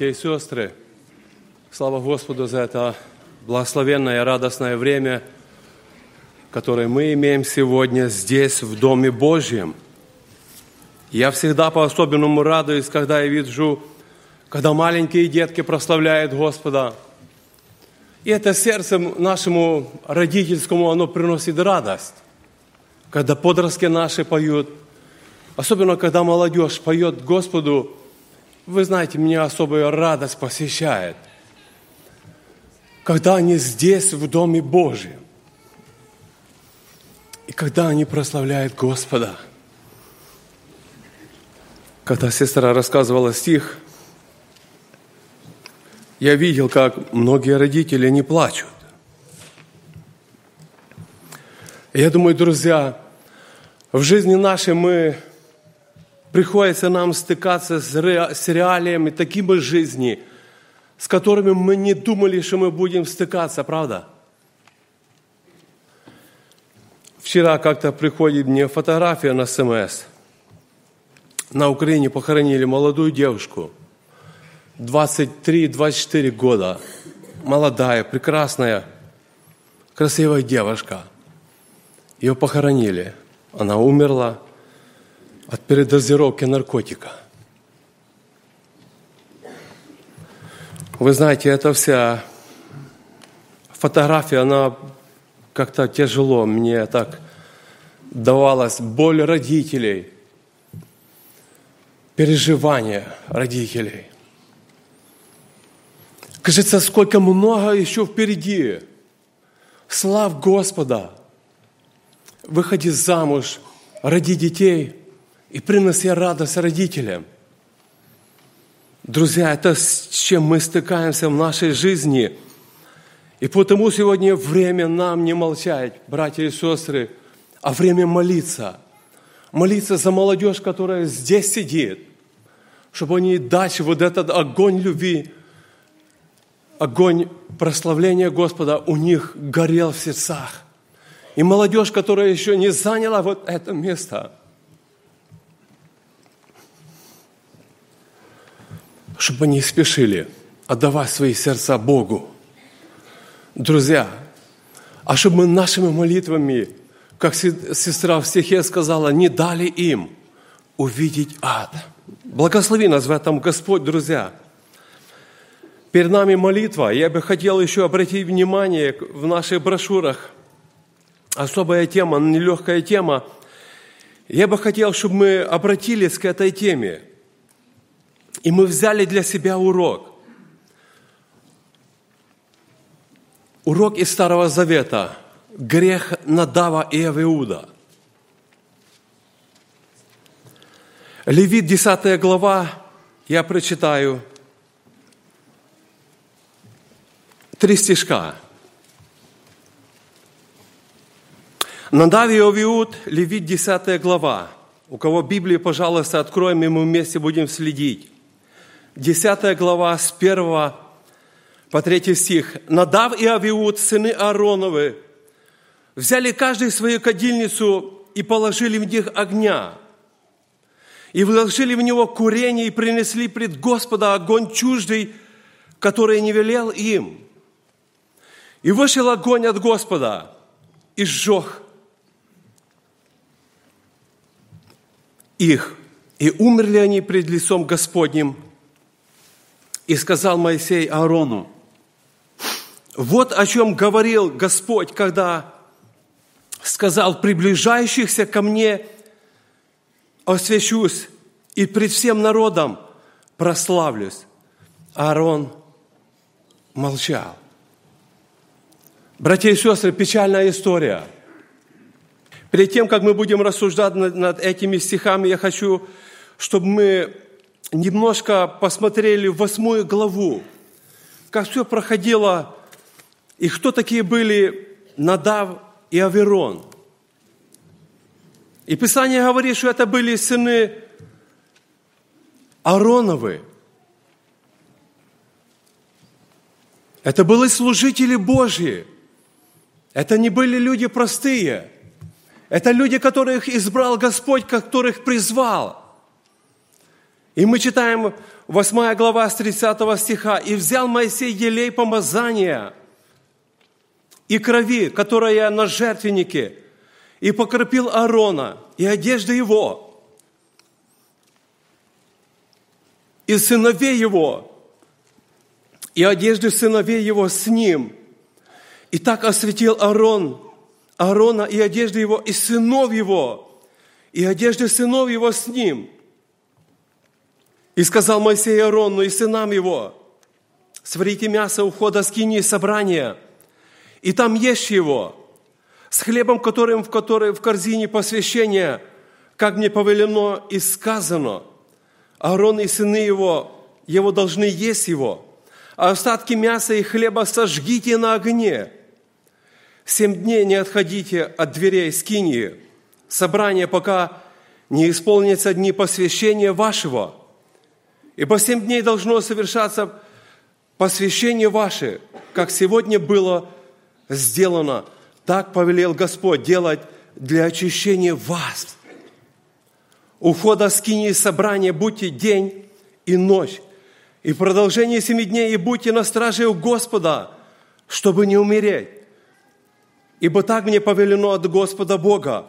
братья и сестры. Слава Господу за это благословенное, радостное время, которое мы имеем сегодня здесь, в Доме Божьем. Я всегда по-особенному радуюсь, когда я вижу, когда маленькие детки прославляют Господа. И это сердцем нашему родительскому оно приносит радость. Когда подростки наши поют, особенно когда молодежь поет Господу, вы знаете, меня особая радость посещает, когда они здесь, в Доме Божьем, и когда они прославляют Господа. Когда сестра рассказывала стих, я видел, как многие родители не плачут. Я думаю, друзья, в жизни нашей мы приходится нам стыкаться с, с реалиями такими жизни, с которыми мы не думали, что мы будем стыкаться, правда? Вчера как-то приходит мне фотография на СМС. На Украине похоронили молодую девушку, 23-24 года, молодая, прекрасная, красивая девушка. Ее похоронили. Она умерла – от передозировки наркотика. Вы знаете, эта вся фотография, она как-то тяжело мне так давалась. Боль родителей, переживания родителей. Кажется, сколько много еще впереди. Слав Господа! Выходи замуж, роди детей – и приноси радость родителям. Друзья, это с чем мы стыкаемся в нашей жизни. И потому сегодня время нам не молчать, братья и сестры, а время молиться. Молиться за молодежь, которая здесь сидит, чтобы они дальше вот этот огонь любви, огонь прославления Господа у них горел в сердцах. И молодежь, которая еще не заняла вот это место – чтобы они спешили отдавать свои сердца Богу. Друзья, а чтобы мы нашими молитвами, как сестра в стихе сказала, не дали им увидеть ад. Благослови нас в этом Господь, друзья. Перед нами молитва. Я бы хотел еще обратить внимание в наших брошюрах. Особая тема, нелегкая тема. Я бы хотел, чтобы мы обратились к этой теме – и мы взяли для себя урок. Урок из Старого Завета. Грех Надава и Авиуда. Левит, 10 глава, я прочитаю. Три стишка. Надав и Авиуд, Левит, 10 глава. У кого Библия, пожалуйста, откроем, и мы вместе будем следить. 10 глава с 1 по 3 стих. «Надав и Авиуд, сыны Аароновы, взяли каждый свою кадильницу и положили в них огня, и вложили в него курение и принесли пред Господа огонь чуждый, который не велел им. И вышел огонь от Господа и сжег их, и умерли они пред лицом Господним – и сказал Моисей Аарону, вот о чем говорил Господь, когда сказал, приближающихся ко мне освящусь и пред всем народом прославлюсь. Аарон молчал. Братья и сестры, печальная история. Перед тем, как мы будем рассуждать над, этими стихами, я хочу, чтобы мы немножко посмотрели восьмую главу, как все проходило, и кто такие были Надав и Аверон. И Писание говорит, что это были сыны Аароновы. Это были служители Божьи. Это не были люди простые. Это люди, которых избрал Господь, которых призвал – И мы читаем 8 глава с 30 стиха. «И взял Моисей елей помазания и крови, которая на жертвеннике, и покропил Аарона и одежды его, и сыновей его, и одежды сыновей его с ним. И так осветил Аарон, Аарона и одежды его, и сынов его, и одежды сынов его с ним. И сказал Моисей Аарону и сынам его, сварите мясо у входа скини собрания, и там ешь его, с хлебом, которым в которой в корзине посвящения, как мне повелено и сказано. Аарон и сыны его, его должны есть его, а остатки мяса и хлеба сожгите на огне. Семь дней не отходите от дверей скинии, собрания, пока не исполнятся дни посвящения вашего. Ибо семь дней должно совершаться посвящение ваше, как сегодня было сделано – так повелел Господь делать для очищения вас. У входа скини собрания будьте день и ночь, и продолжение семи дней и будьте на страже у Господа, чтобы не умереть. Ибо так мне повелено от Господа Бога,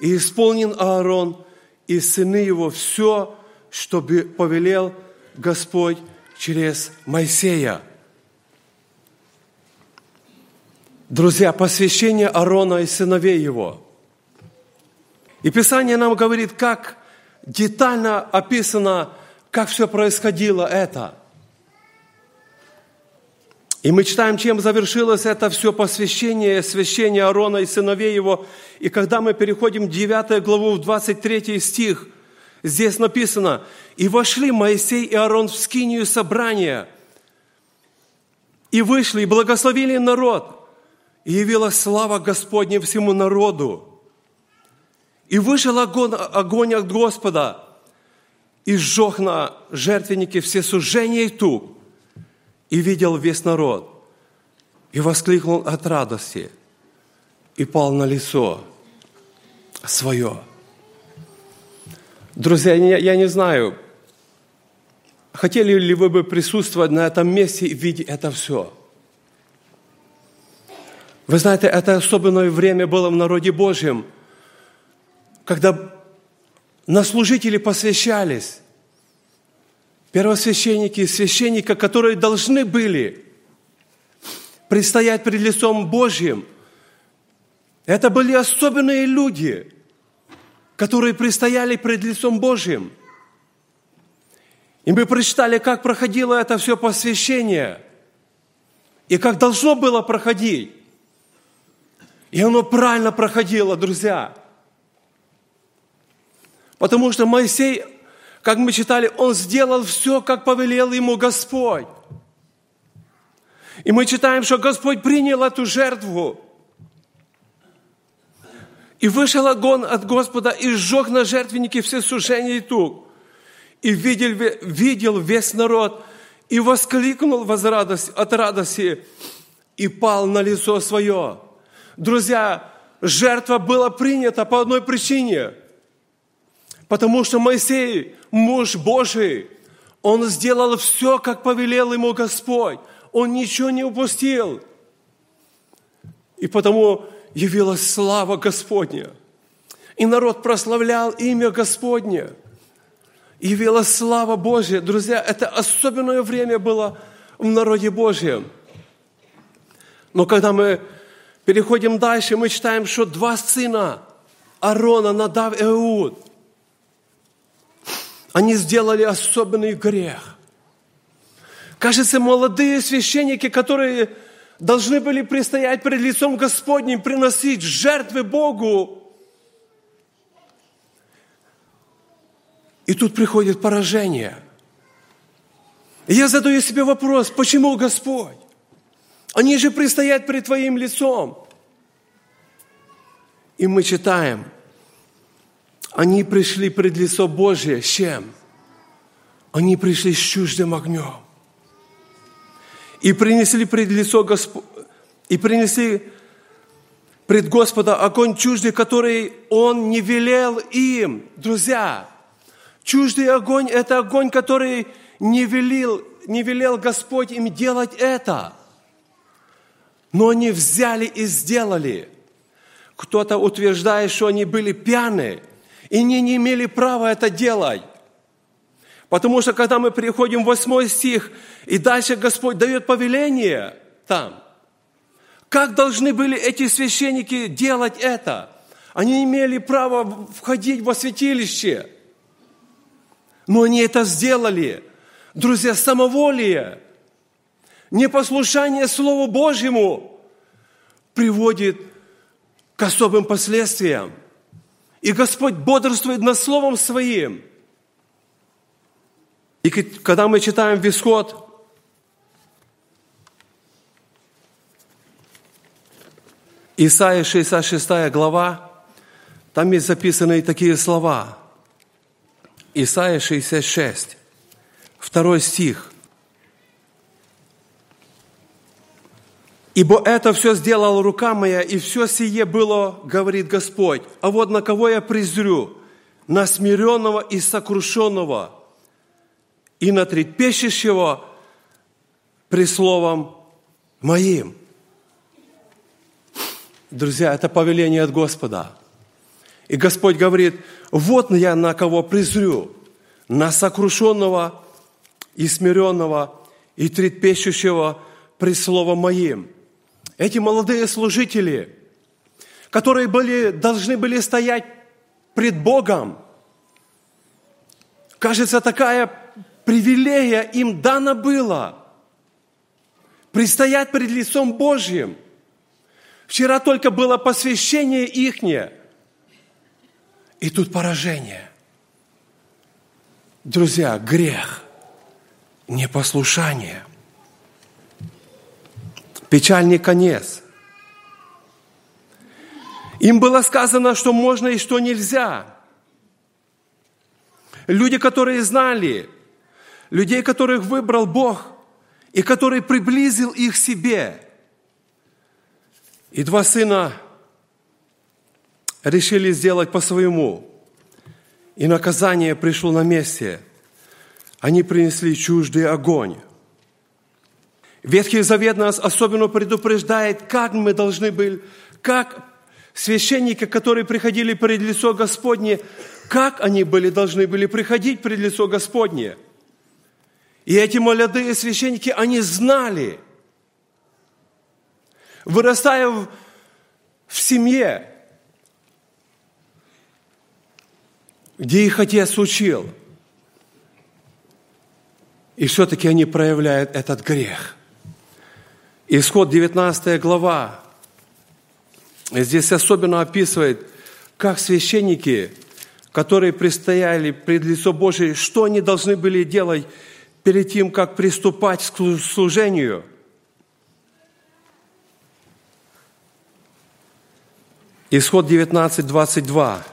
и исполнен Аарон и сыны его все, что повелел Господь через Моисея. Друзья, посвящение Аарона и сыновей его. И Писание нам говорит, как детально описано, как все происходило это. И мы читаем, чем завершилось это все посвящение, священие Аарона и сыновей его. И когда мы переходим в 9 главу, в 23 стих, здесь написано, «И вошли Моисей и Аарон в скинию собрания, и вышли, и благословили народ, и явилась слава Господня всему народу. И вышел огонь, огонь от Господа, и сжег на жертвеннике все сужения и тук, и видел весь народ, и воскликнул от радости, и пал на лицо свое. Друзья, я не знаю, хотели ли вы бы присутствовать на этом месте и видеть это все – вы знаете, это особенное время было в народе Божьем, когда на служители посвящались. Первосвященники, священники, которые должны были предстоять пред лицом Божьим. Это были особенные люди, которые предстояли пред лицом Божьим. И мы прочитали, как проходило это все посвящение, и как должно было проходить. И оно правильно проходило, друзья. Потому что Моисей, как мы читали, он сделал все, как повелел ему Господь. И мы читаем, что Господь принял эту жертву. И вышел огонь от Господа и сжег на жертвеннике все сужения и тук. И видел, видел весь народ, и воскликнул возрадость, от радости, и пал на лицо свое. Друзья, жертва была принята по одной причине. Потому что Моисей, муж Божий, он сделал все, как повелел ему Господь. Он ничего не упустил. И потому явилась слава Господня. И народ прославлял имя Господне. Явилась слава Божья. Друзья, это особенное время было в народе Божьем. Но когда мы Переходим дальше, мы читаем, что два сына Арона, Надав и Иуд, они сделали особенный грех. Кажется, молодые священники, которые должны были предстоять перед лицом Господним, приносить жертвы Богу. И тут приходит поражение. И я задаю себе вопрос, почему Господь? Они же предстоят перед Твоим лицом. И мы читаем, они пришли пред лицо Божие с чем? Они пришли с чуждым огнем. И принесли пред лицо Госп... и принесли пред Господа огонь чуждый, который Он не велел им. Друзья, Чуждый огонь – это огонь, который не велел, не велел Господь им делать это. Но они взяли и сделали. Кто-то утверждает, что они были пьяны, и они не имели права это делать. Потому что когда мы переходим в 8 стих, и дальше Господь дает повеление там, как должны были эти священники делать это? Они имели право входить во святилище. Но они это сделали. Друзья, самоволие, непослушание Слову Божьему приводит к особым последствиям. И Господь бодрствует над Словом Своим. И когда мы читаем в Исайя 66 глава, там есть записаны такие слова. Исайя 66, второй стих. «Ибо это все сделала рука моя, и все сие было, говорит Господь. А вот на кого я презрю? На смиренного и сокрушенного, и на трепещущего словом моим». Друзья, это повеление от Господа. И Господь говорит, вот я на кого презрю, на сокрушенного и смиренного и трепещущего при словом моим. Эти молодые служители, которые были, должны были стоять пред Богом, кажется, такая привилегия им дана была предстоять пред лицом Божьим. Вчера только было посвящение ихнее, и тут поражение. Друзья, грех, непослушание, печальный конец. Им было сказано, что можно и что нельзя. Люди, которые знали, людей, которых выбрал Бог, и который приблизил их себе. И два сына решили сделать по-своему. И наказание пришло на месте. Они принесли чуждый огонь. Ветхий Завет нас особенно предупреждает, как мы должны были, как священники, которые приходили пред лицо Господне, как они были, должны были приходить пред лицо Господне. И эти молодые священники, они знали, вырастая в, семье, где их отец учил. И все-таки они проявляют этот грех. Исход 19 глава. Здесь особенно описывает, как священники, которые предстояли пред лицо Божие, что они должны были делать перед тем, как приступать к служению. Исход 19, 22.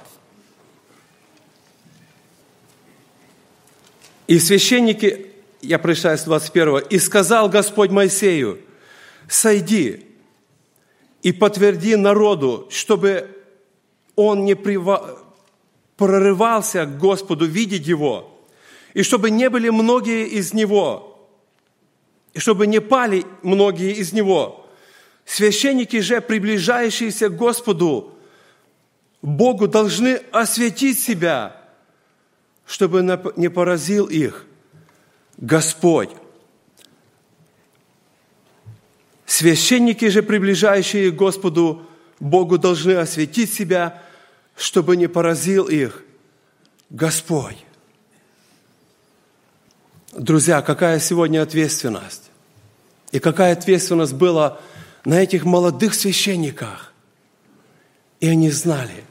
И священники, я прочитаю с 21, «И сказал Господь Моисею, сойди и подтверди народу, чтобы он не прорывался к Господу видеть Его, и чтобы не были многие из Него, и чтобы не пали многие из Него. Священники же, приближающиеся к Господу, Богу, должны осветить себя – чтобы не поразил их Господь. Священники же, приближающие к Господу Богу, должны осветить себя, чтобы не поразил их Господь. Друзья, какая сегодня ответственность? И какая ответственность была на этих молодых священниках? И они знали.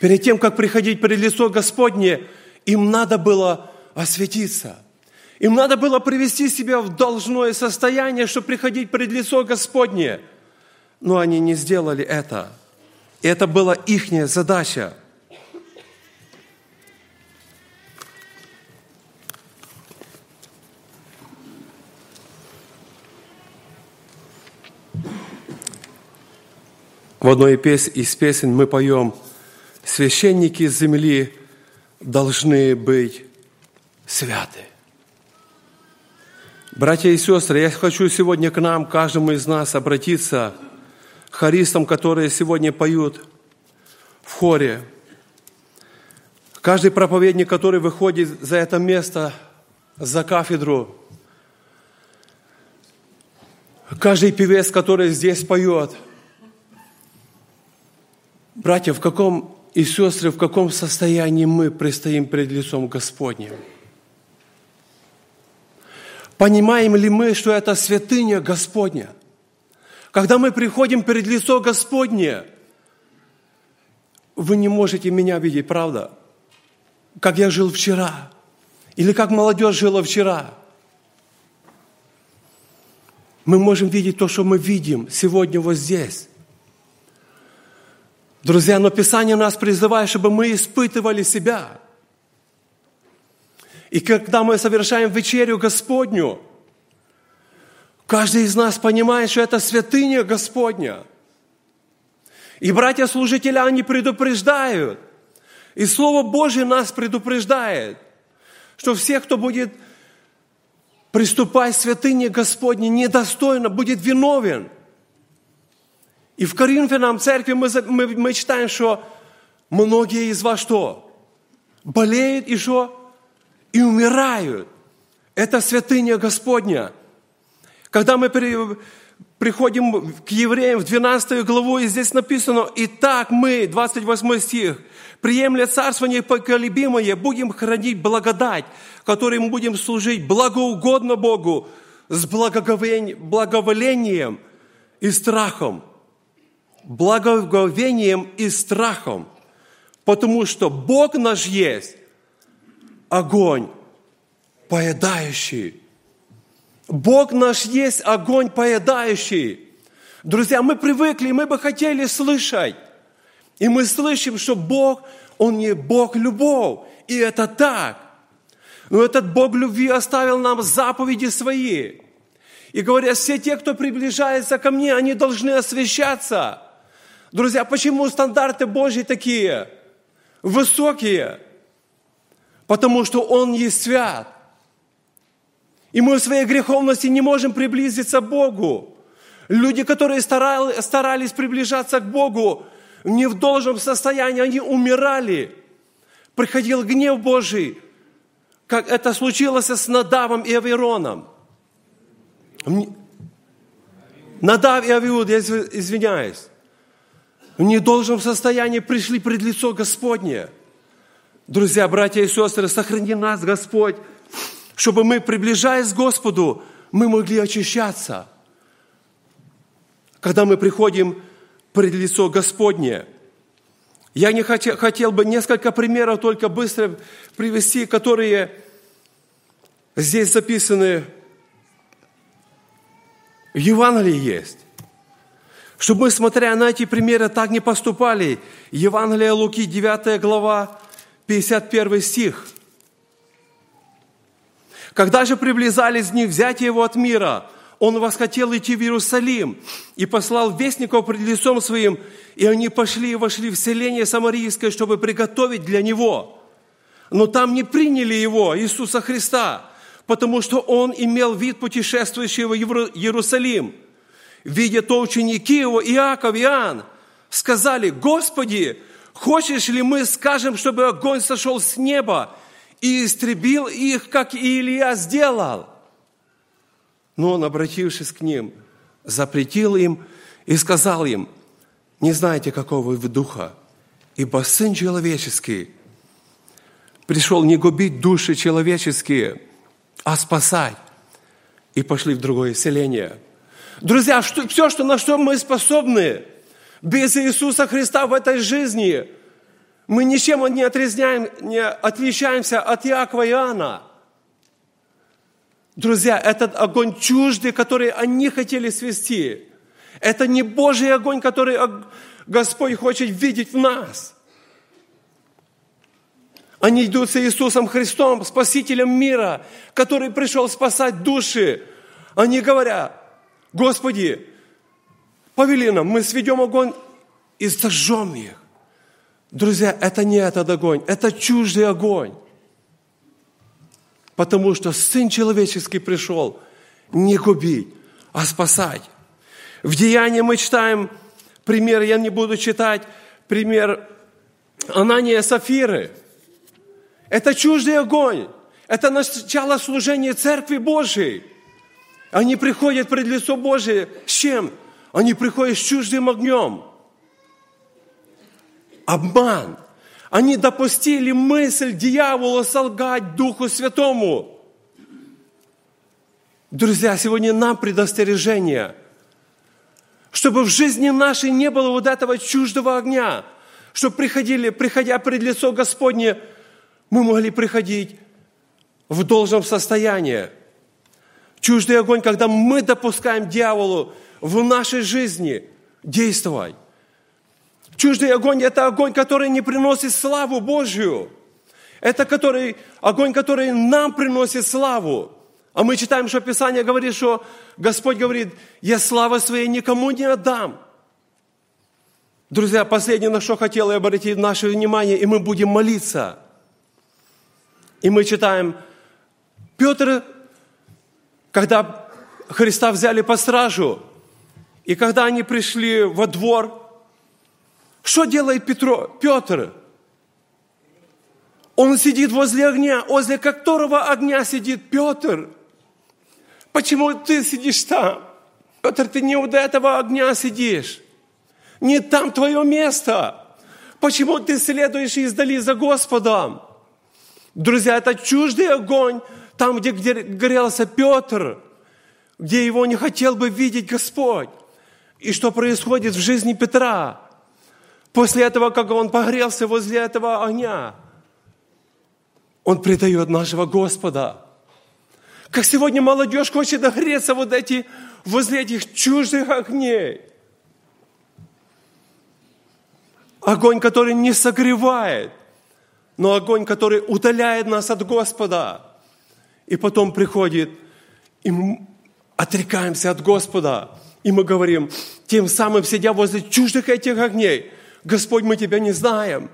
Перед тем, как приходить пред лицо Господне, им надо было осветиться. Им надо было привести себя в должное состояние, чтобы приходить пред лицо Господне. Но они не сделали это. И это была их задача. В одной из песен мы поем «Священники земли должны быть святы. Братья и сестры, я хочу сегодня к нам, каждому из нас обратиться, хористам, которые сегодня поют в хоре. Каждый проповедник, который выходит за это место, за кафедру, каждый певец, который здесь поет, братья, в каком и сестры, в каком состоянии мы предстоим перед лицом Господним? Понимаем ли мы, что это святыня Господня? Когда мы приходим перед лицо Господне, вы не можете меня видеть, правда? Как я жил вчера, или как молодежь жила вчера. Мы можем видеть то, что мы видим сегодня вот здесь. Друзья, но Писание нас призывает, чтобы мы испытывали себя. И когда мы совершаем вечерю Господню, каждый из нас понимает, что это святыня Господня. И братья-служители, они предупреждают. И Слово Божье нас предупреждает, что все, кто будет приступать к святыне Господне недостойно, будет виновен – и в Коринфянам церкви мы, мы, мы читаем, что многие из вас что? Болеют и что? И умирают. Это святыня Господня. Когда мы приходим к евреям в 12 главу, и здесь написано, «Итак мы», 28 стих, «приемля царство непоколебимое, будем хранить благодать, которой мы будем служить благоугодно Богу, с благоволением и страхом» благоговением и страхом, потому что Бог наш есть огонь поедающий. Бог наш есть огонь поедающий. Друзья, мы привыкли, мы бы хотели слышать. И мы слышим, что Бог, Он не Бог любовь. И это так. Но этот Бог любви оставил нам заповеди свои. И говорят, все те, кто приближается ко мне, они должны освящаться. Друзья, почему стандарты Божьи такие высокие? Потому что Он есть свят. И мы в своей греховности не можем приблизиться к Богу. Люди, которые старались приближаться к Богу, не в должном состоянии, они умирали. Приходил гнев Божий, как это случилось с Надавом и Авироном. Надав и Авиуд, я извиняюсь в недолжном состоянии пришли пред лицо Господне. Друзья, братья и сестры, сохрани нас, Господь, чтобы мы, приближаясь к Господу, мы могли очищаться. Когда мы приходим пред лицо Господне, я не хотел, хотел бы несколько примеров только быстро привести, которые здесь записаны в Евангелии есть. Чтобы мы, смотря на эти примеры, так не поступали. Евангелие Луки, 9 глава, 51 стих. Когда же приблизались дни взятия его от мира, он восхотел идти в Иерусалим и послал вестников пред лицом своим, и они пошли и вошли в селение Самарийское, чтобы приготовить для него. Но там не приняли его, Иисуса Христа, потому что он имел вид путешествующего в Иерусалим – видя то ученики его, Иаков, Иоанн, сказали, Господи, хочешь ли мы скажем, чтобы огонь сошел с неба и истребил их, как и Илья сделал? Но он, обратившись к ним, запретил им и сказал им, не знаете, какого вы духа, ибо Сын Человеческий пришел не губить души человеческие, а спасать. И пошли в другое селение – Друзья, что, все, что, на что мы способны без Иисуса Христа в этой жизни, мы ничем не, отрезняем, не отличаемся от Иакова и Иоанна. Друзья, этот огонь чуждый, который они хотели свести, это не Божий огонь, который Господь хочет видеть в нас. Они идут с Иисусом Христом, Спасителем мира, который пришел спасать души. Они говорят, Господи, повели нам, мы сведем огонь и зажжем их. Друзья, это не этот огонь, это чуждый огонь. Потому что Сын Человеческий пришел не губить, а спасать. В Деянии мы читаем пример, я не буду читать, пример Анания Сафиры. Это чуждый огонь. Это начало служения Церкви Божией. Они приходят пред лицо Божие с чем? Они приходят с чуждым огнем. Обман. Они допустили мысль дьявола солгать Духу Святому. Друзья, сегодня нам предостережение, чтобы в жизни нашей не было вот этого чуждого огня, чтобы приходили, приходя пред лицо Господне, мы могли приходить в должном состоянии. Чуждый огонь, когда мы допускаем дьяволу в нашей жизни действовать. Чуждый огонь – это огонь, который не приносит славу Божью. Это который, огонь, который нам приносит славу. А мы читаем, что Писание говорит, что Господь говорит, я славы своей никому не отдам. Друзья, последнее, на что хотел я обратить наше внимание, и мы будем молиться. И мы читаем, Петр, когда Христа взяли по стражу, и когда они пришли во двор, что делает Петро, Петр? Он сидит возле огня, возле которого огня сидит Петр. Почему ты сидишь там? Петр, ты не у этого огня сидишь. Не там твое место. Почему ты следуешь издали за Господом? Друзья, это чуждый огонь, там, где, где горелся Петр, где его не хотел бы видеть Господь. И что происходит в жизни Петра? После этого, как он погрелся возле этого огня, он предает нашего Господа. Как сегодня молодежь хочет нагреться вот эти, возле этих чуждых огней. Огонь, который не согревает, но огонь, который удаляет нас от Господа. И потом приходит, и мы отрекаемся от Господа. И мы говорим, тем самым сидя возле чуждых этих огней, Господь, мы Тебя не знаем.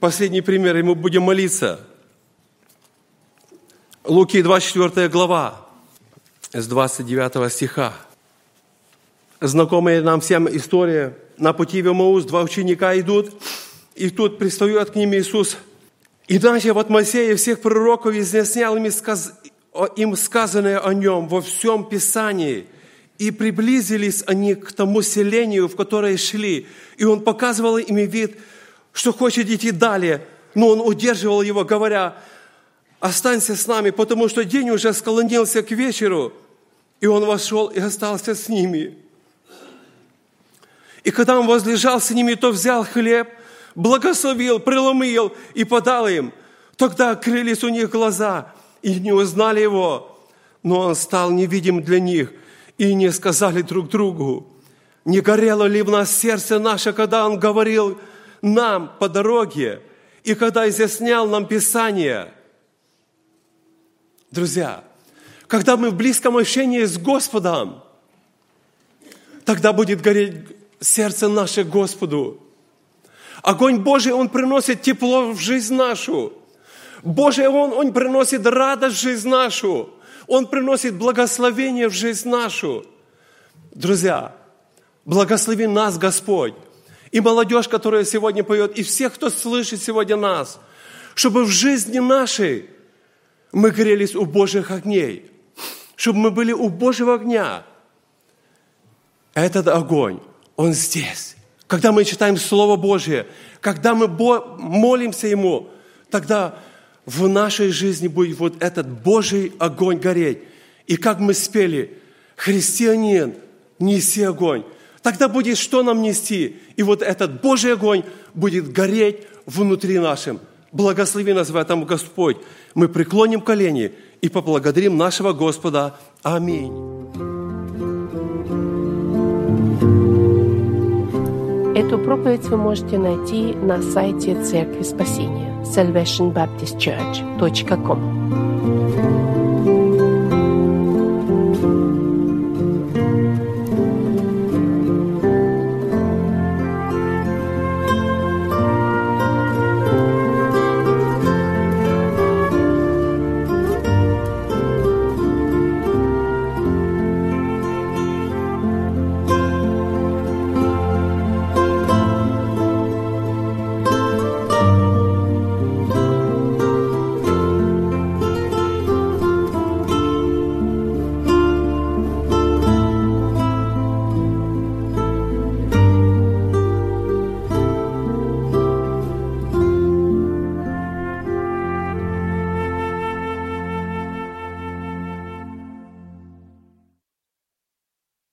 Последний пример, и мы будем молиться. Луки 24 глава, с 29 стиха. Знакомая нам всем история. На пути в Имаус два ученика идут, и тут пристает к ним Иисус. И начав от Моисея всех пророков изъяснял им, сказ... им сказанное о нем во всем Писании – и приблизились они к тому селению, в которое шли. И он показывал им вид, что хочет идти далее. Но он удерживал его, говоря, останься с нами, потому что день уже склонился к вечеру. И он вошел и остался с ними. И когда он возлежал с ними, то взял хлеб, благословил, преломил и подал им. Тогда открылись у них глаза, и не узнали его, но он стал невидим для них – и не сказали друг другу, не горело ли в нас сердце наше, когда Он говорил нам по дороге, и когда изъяснял нам Писание. Друзья, когда мы в близком общении с Господом, тогда будет гореть сердце наше Господу. Огонь Божий, Он приносит тепло в жизнь нашу. Божий Он, Он приносит радость в жизнь нашу. Он приносит благословение в жизнь нашу. Друзья, благослови нас Господь. И молодежь, которая сегодня поет, и всех, кто слышит сегодня нас, чтобы в жизни нашей мы грелись у Божьих огней, чтобы мы были у Божьего огня. Этот огонь, он здесь. Когда мы читаем Слово Божье, когда мы молимся Ему, тогда в нашей жизни будет вот этот Божий огонь гореть. И как мы спели, христианин, неси огонь. Тогда будет что нам нести? И вот этот Божий огонь будет гореть внутри нашем. Благослови нас в этом Господь. Мы преклоним колени и поблагодарим нашего Господа. Аминь. Эту проповедь вы можете найти на сайте Церкви Спасения salvationbaptistchurch.com.